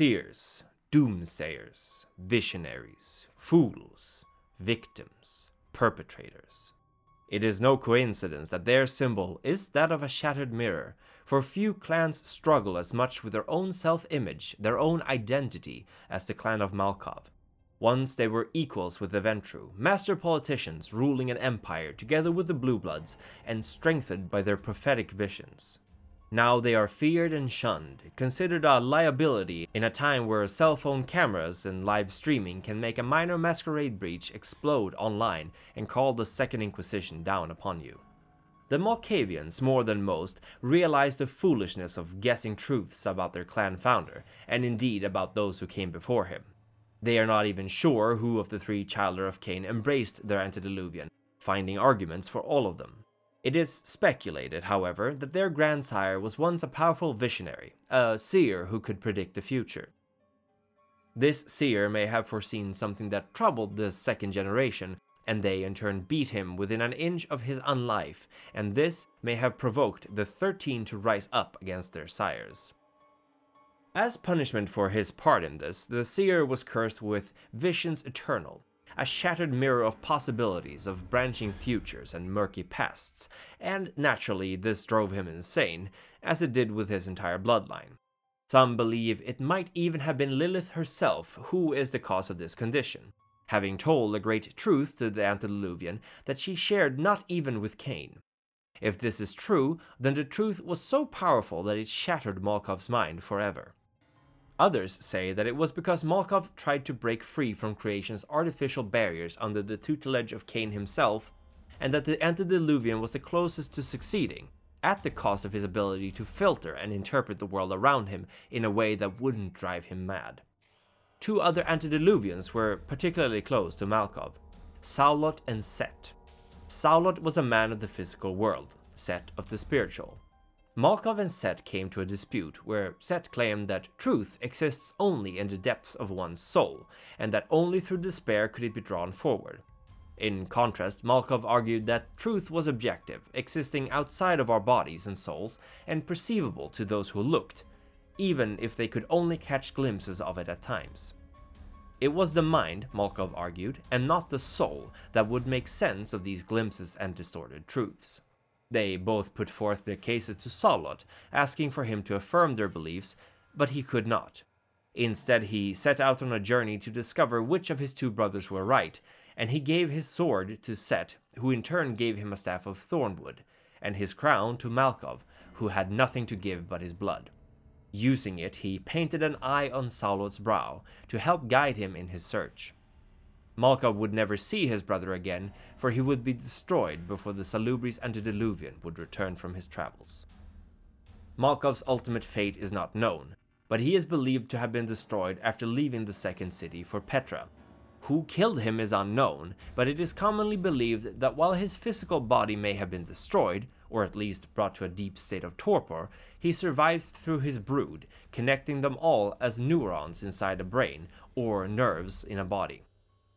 Seers, doomsayers, visionaries, fools, victims, perpetrators. It is no coincidence that their symbol is that of a shattered mirror, for few clans struggle as much with their own self image, their own identity, as the clan of Malkav. Once they were equals with the Ventrue, master politicians ruling an empire together with the Blue Bloods and strengthened by their prophetic visions. Now they are feared and shunned, considered a liability in a time where cell phone cameras and live streaming can make a minor masquerade breach explode online and call the Second Inquisition down upon you. The Malkavians, more than most, realize the foolishness of guessing truths about their clan founder, and indeed about those who came before him. They are not even sure who of the three Childer of Cain embraced their antediluvian, finding arguments for all of them. It is speculated, however, that their grandsire was once a powerful visionary, a seer who could predict the future. This seer may have foreseen something that troubled the second generation, and they in turn beat him within an inch of his unlife, and this may have provoked the Thirteen to rise up against their sires. As punishment for his part in this, the seer was cursed with visions eternal, a shattered mirror of possibilities of branching futures and murky pasts, and naturally this drove him insane, as it did with his entire bloodline. Some believe it might even have been Lilith herself who is the cause of this condition, having told a great truth to the antediluvian that she shared not even with Cain. If this is true, then the truth was so powerful that it shattered Malkav's mind forever. Others say that it was because Malkav tried to break free from creation's artificial barriers under the tutelage of Cain himself, and that the antediluvian was the closest to succeeding, at the cost of his ability to filter and interpret the world around him in a way that wouldn't drive him mad. Two other antediluvians were particularly close to Malkav Saulot and Set. Saulot was a man of the physical world, Set of the spiritual. Malkav and Set came to a dispute where Set claimed that truth exists only in the depths of one's soul, and that only through despair could it be drawn forward. In contrast, Malkav argued that truth was objective, existing outside of our bodies and souls, and perceivable to those who looked, even if they could only catch glimpses of it at times. It was the mind, Malkav argued, and not the soul, that would make sense of these glimpses and distorted truths. They both put forth their cases to Saulot, asking for him to affirm their beliefs, but he could not. Instead, he set out on a journey to discover which of his two brothers were right, and he gave his sword to Set, who in turn gave him a staff of thornwood, and his crown to Malkav, who had nothing to give but his blood. Using it, he painted an eye on Saulot's brow to help guide him in his search. Malkav would never see his brother again, for he would be destroyed before the Salubris antediluvian would return from his travels. Malkav's ultimate fate is not known, but he is believed to have been destroyed after leaving the second city for Petra. Who killed him is unknown, but it is commonly believed that while his physical body may have been destroyed, or at least brought to a deep state of torpor, he survives through his brood, connecting them all as neurons inside a brain, or nerves in a body.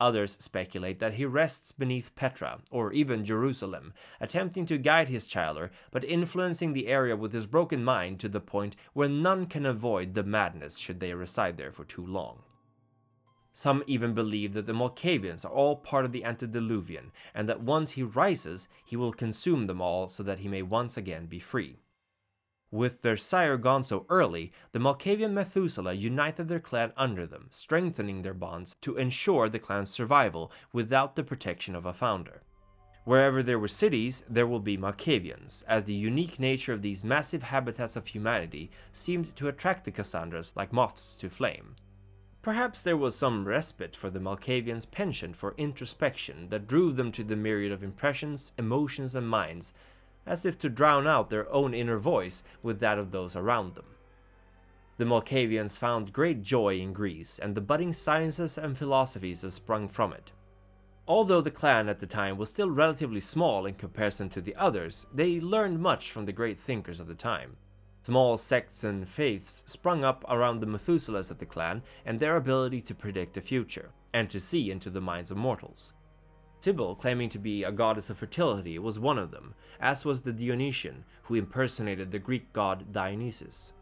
Others speculate that he rests beneath Petra, or even Jerusalem, attempting to guide his childer, but influencing the area with his broken mind to the point where none can avoid the madness should they reside there for too long. Some even believe that the Malkavians are all part of the antediluvian, and that once he rises, he will consume them all so that he may once again be free. With their sire gone so early, the Malkavian Methuselah united their clan under them, strengthening their bonds to ensure the clan's survival without the protection of a founder. Wherever there were cities, there will be Malkavians, as the unique nature of these massive habitats of humanity seemed to attract the Cassandras like moths to flame. Perhaps there was some respite for the Malkavians' penchant for introspection that drew them to the myriad of impressions, emotions, and minds as if to drown out their own inner voice with that of those around them. The Malkavians found great joy in Greece and the budding sciences and philosophies that sprung from it. Although the clan at the time was still relatively small in comparison to the others, they learned much from the great thinkers of the time. Small sects and faiths sprung up around the Methuselahs of the clan and their ability to predict the future, and to see into the minds of mortals. Cybele, claiming to be a goddess of fertility, was one of them, as was the Dionysian, who impersonated the Greek god Dionysus.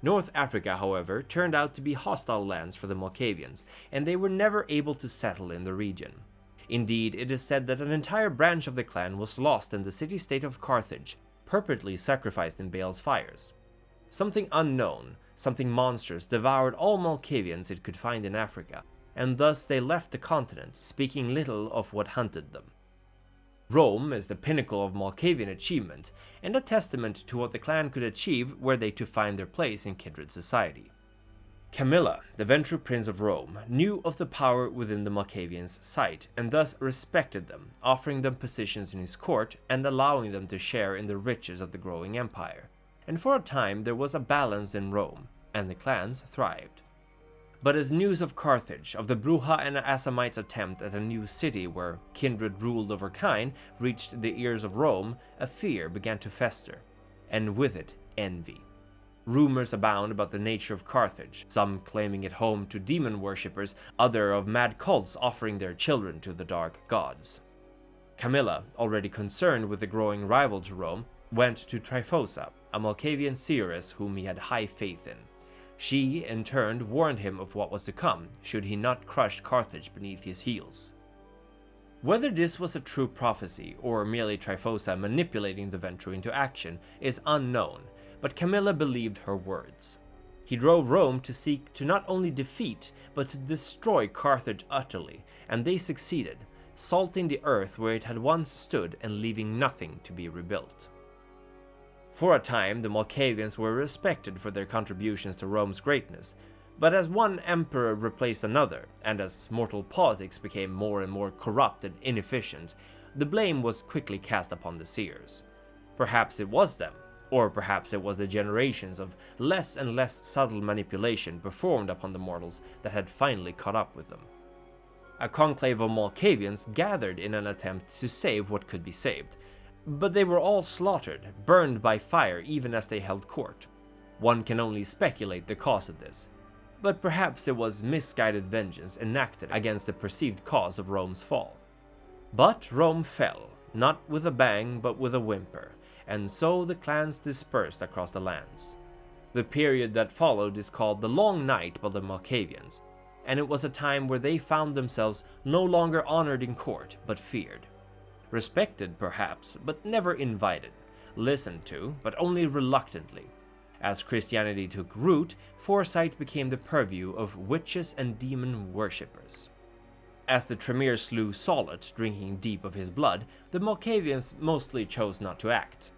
North Africa, however, turned out to be hostile lands for the Malkavians, and they were never able to settle in the region. Indeed, it is said that an entire branch of the clan was lost in the city state of Carthage, perpetually sacrificed in Baal's fires. Something unknown, something monstrous, devoured all Malkavians it could find in Africa, and thus they left the continent, speaking little of what hunted them. Rome is the pinnacle of Malkavian achievement, and a testament to what the clan could achieve were they to find their place in kindred society. Camilla, the Ventrue Prince of Rome, knew of the power within the Malkavians' sight and thus respected them, offering them positions in his court and allowing them to share in the riches of the growing empire. And for a time there was a balance in Rome, and the clans thrived. But as news of Carthage, of the Brujah and Assamites' attempt at a new city where kindred ruled over kind, reached the ears of Rome, a fear began to fester, and with it, envy. Rumors abound about the nature of Carthage, some claiming it home to demon worshippers, other of mad cults offering their children to the dark gods. Camilla, already concerned with the growing rival to Rome, went to Tryphosa, a Malkavian seeress whom he had high faith in. She, in turn, warned him of what was to come, should he not crush Carthage beneath his heels. Whether this was a true prophecy or merely Tryphosa manipulating the Ventrue into action is unknown, but Camilla believed her words. He drove Rome to seek to not only defeat, but to destroy Carthage utterly, and they succeeded, salting the earth where it had once stood and leaving nothing to be rebuilt. For a time, the Malkavians were respected for their contributions to Rome's greatness, but as one emperor replaced another, and as mortal politics became more and more corrupt and inefficient, the blame was quickly cast upon the seers. Perhaps it was them, or perhaps it was the generations of less and less subtle manipulation performed upon the mortals that had finally caught up with them. A conclave of Malkavians gathered in an attempt to save what could be saved, but they were all slaughtered, burned by fire even as they held court. One can only speculate the cause of this, but perhaps it was misguided vengeance enacted against the perceived cause of Rome's fall. But Rome fell, not with a bang but with a whimper, and so the clans dispersed across the lands. The period that followed is called the Long Night by the Malkavians, and it was a time where they found themselves no longer honored in court, but feared. Respected, perhaps, but never invited. Listened to, but only reluctantly. As Christianity took root, foresight became the purview of witches and demon worshippers. As the Tremere slew Saulot, drinking deep of his blood, the Malkavians mostly chose not to act.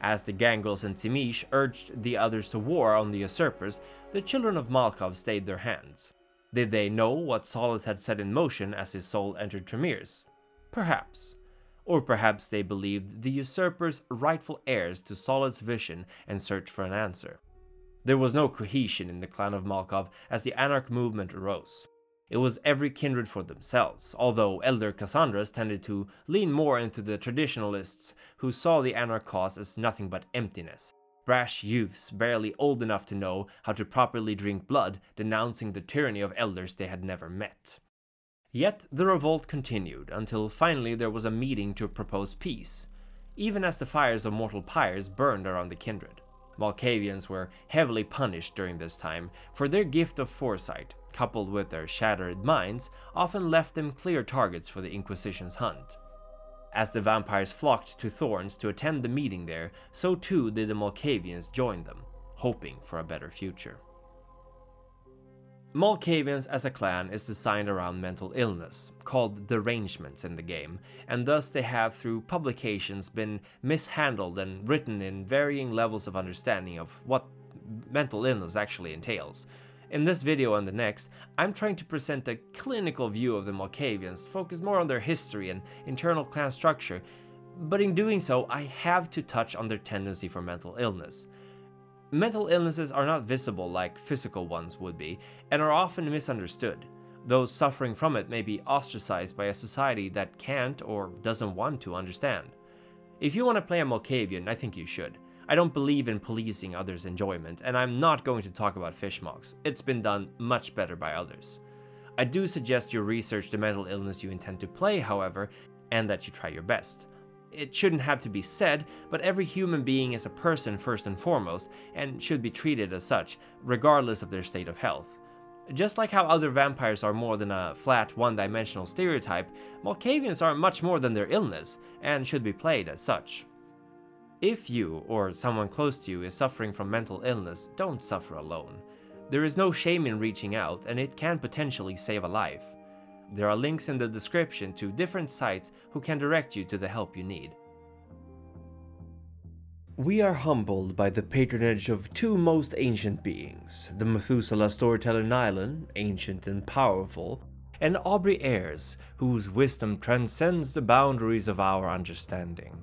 As the Gangrels and Tzimisce urged the others to war on the usurpers, the children of Malkav stayed their hands. Did they know what Saulot had set in motion as his soul entered Tremere's? Perhaps. Or perhaps they believed the usurpers rightful heirs to Saulot's vision and searched for an answer. There was no cohesion in the clan of Malkav as the Anarch movement arose. It was every kindred for themselves, although elder Cassandras tended to lean more into the traditionalists who saw the Anarch cause as nothing but emptiness. Brash youths, barely old enough to know how to properly drink blood, denouncing the tyranny of elders they had never met. Yet the revolt continued until finally there was a meeting to propose peace, even as the fires of mortal pyres burned around the kindred. Malkavians were heavily punished during this time, for their gift of foresight, coupled with their shattered minds, often left them clear targets for the Inquisition's hunt. As the vampires flocked to Thorns to attend the meeting there, so too did the Malkavians join them, hoping for a better future. Malkavians as a clan is designed around mental illness, called derangements in the game, and thus they have through publications been mishandled and written in varying levels of understanding of what mental illness actually entails. In this video and the next, I'm trying to present a clinical view of the Malkavians, focus more on their history and internal clan structure, but in doing so, I have to touch on their tendency for mental illness. Mental illnesses are not visible like physical ones would be, and are often misunderstood. Those suffering from it may be ostracized by a society that can't or doesn't want to understand. If you want to play a Malkavian, I think you should. I don't believe in policing others' enjoyment, and I'm not going to talk about fishmalks. It's been done much better by others. I do suggest you research the mental illness you intend to play, however, and that you try your best. It shouldn't have to be said, but every human being is a person first and foremost, and should be treated as such, regardless of their state of health. Just like how other vampires are more than a flat, one dimensional stereotype, Malkavians are much more than their illness, and should be played as such. If you, or someone close to you, is suffering from mental illness, don't suffer alone. There is no shame in reaching out, and it can potentially save a life. There are links in the description to different sites who can direct you to the help you need. We are humbled by the patronage of two most ancient beings the Methuselah storyteller Nylon, ancient and powerful, and Aubrey Ayres, whose wisdom transcends the boundaries of our understanding.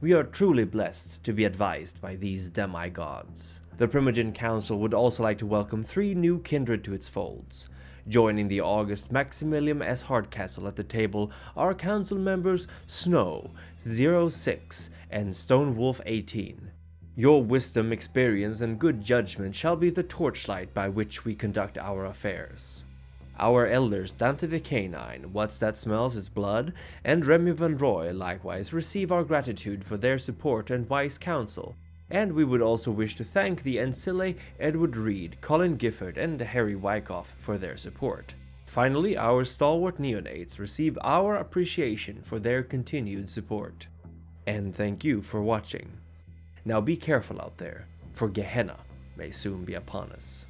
We are truly blessed to be advised by these demigods. The Primogen Council would also like to welcome three new kindred to its folds. Joining the August Maximilian S. Hardcastle at the table are council members Snow, 06, and Stonewolf 18. Your wisdom, experience, and good judgment shall be the torchlight by which we conduct our affairs. Our elders Dante the Canine, What's That Smells Is Blood, and Remy Van Roy likewise receive our gratitude for their support and wise counsel, and we would also wish to thank the Ancile, Edward Reed, Colin Gifford, and Harry Wyckoff for their support. Finally, our stalwart neonates receive our appreciation for their continued support. And thank you for watching. Now be careful out there, for Gehenna may soon be upon us.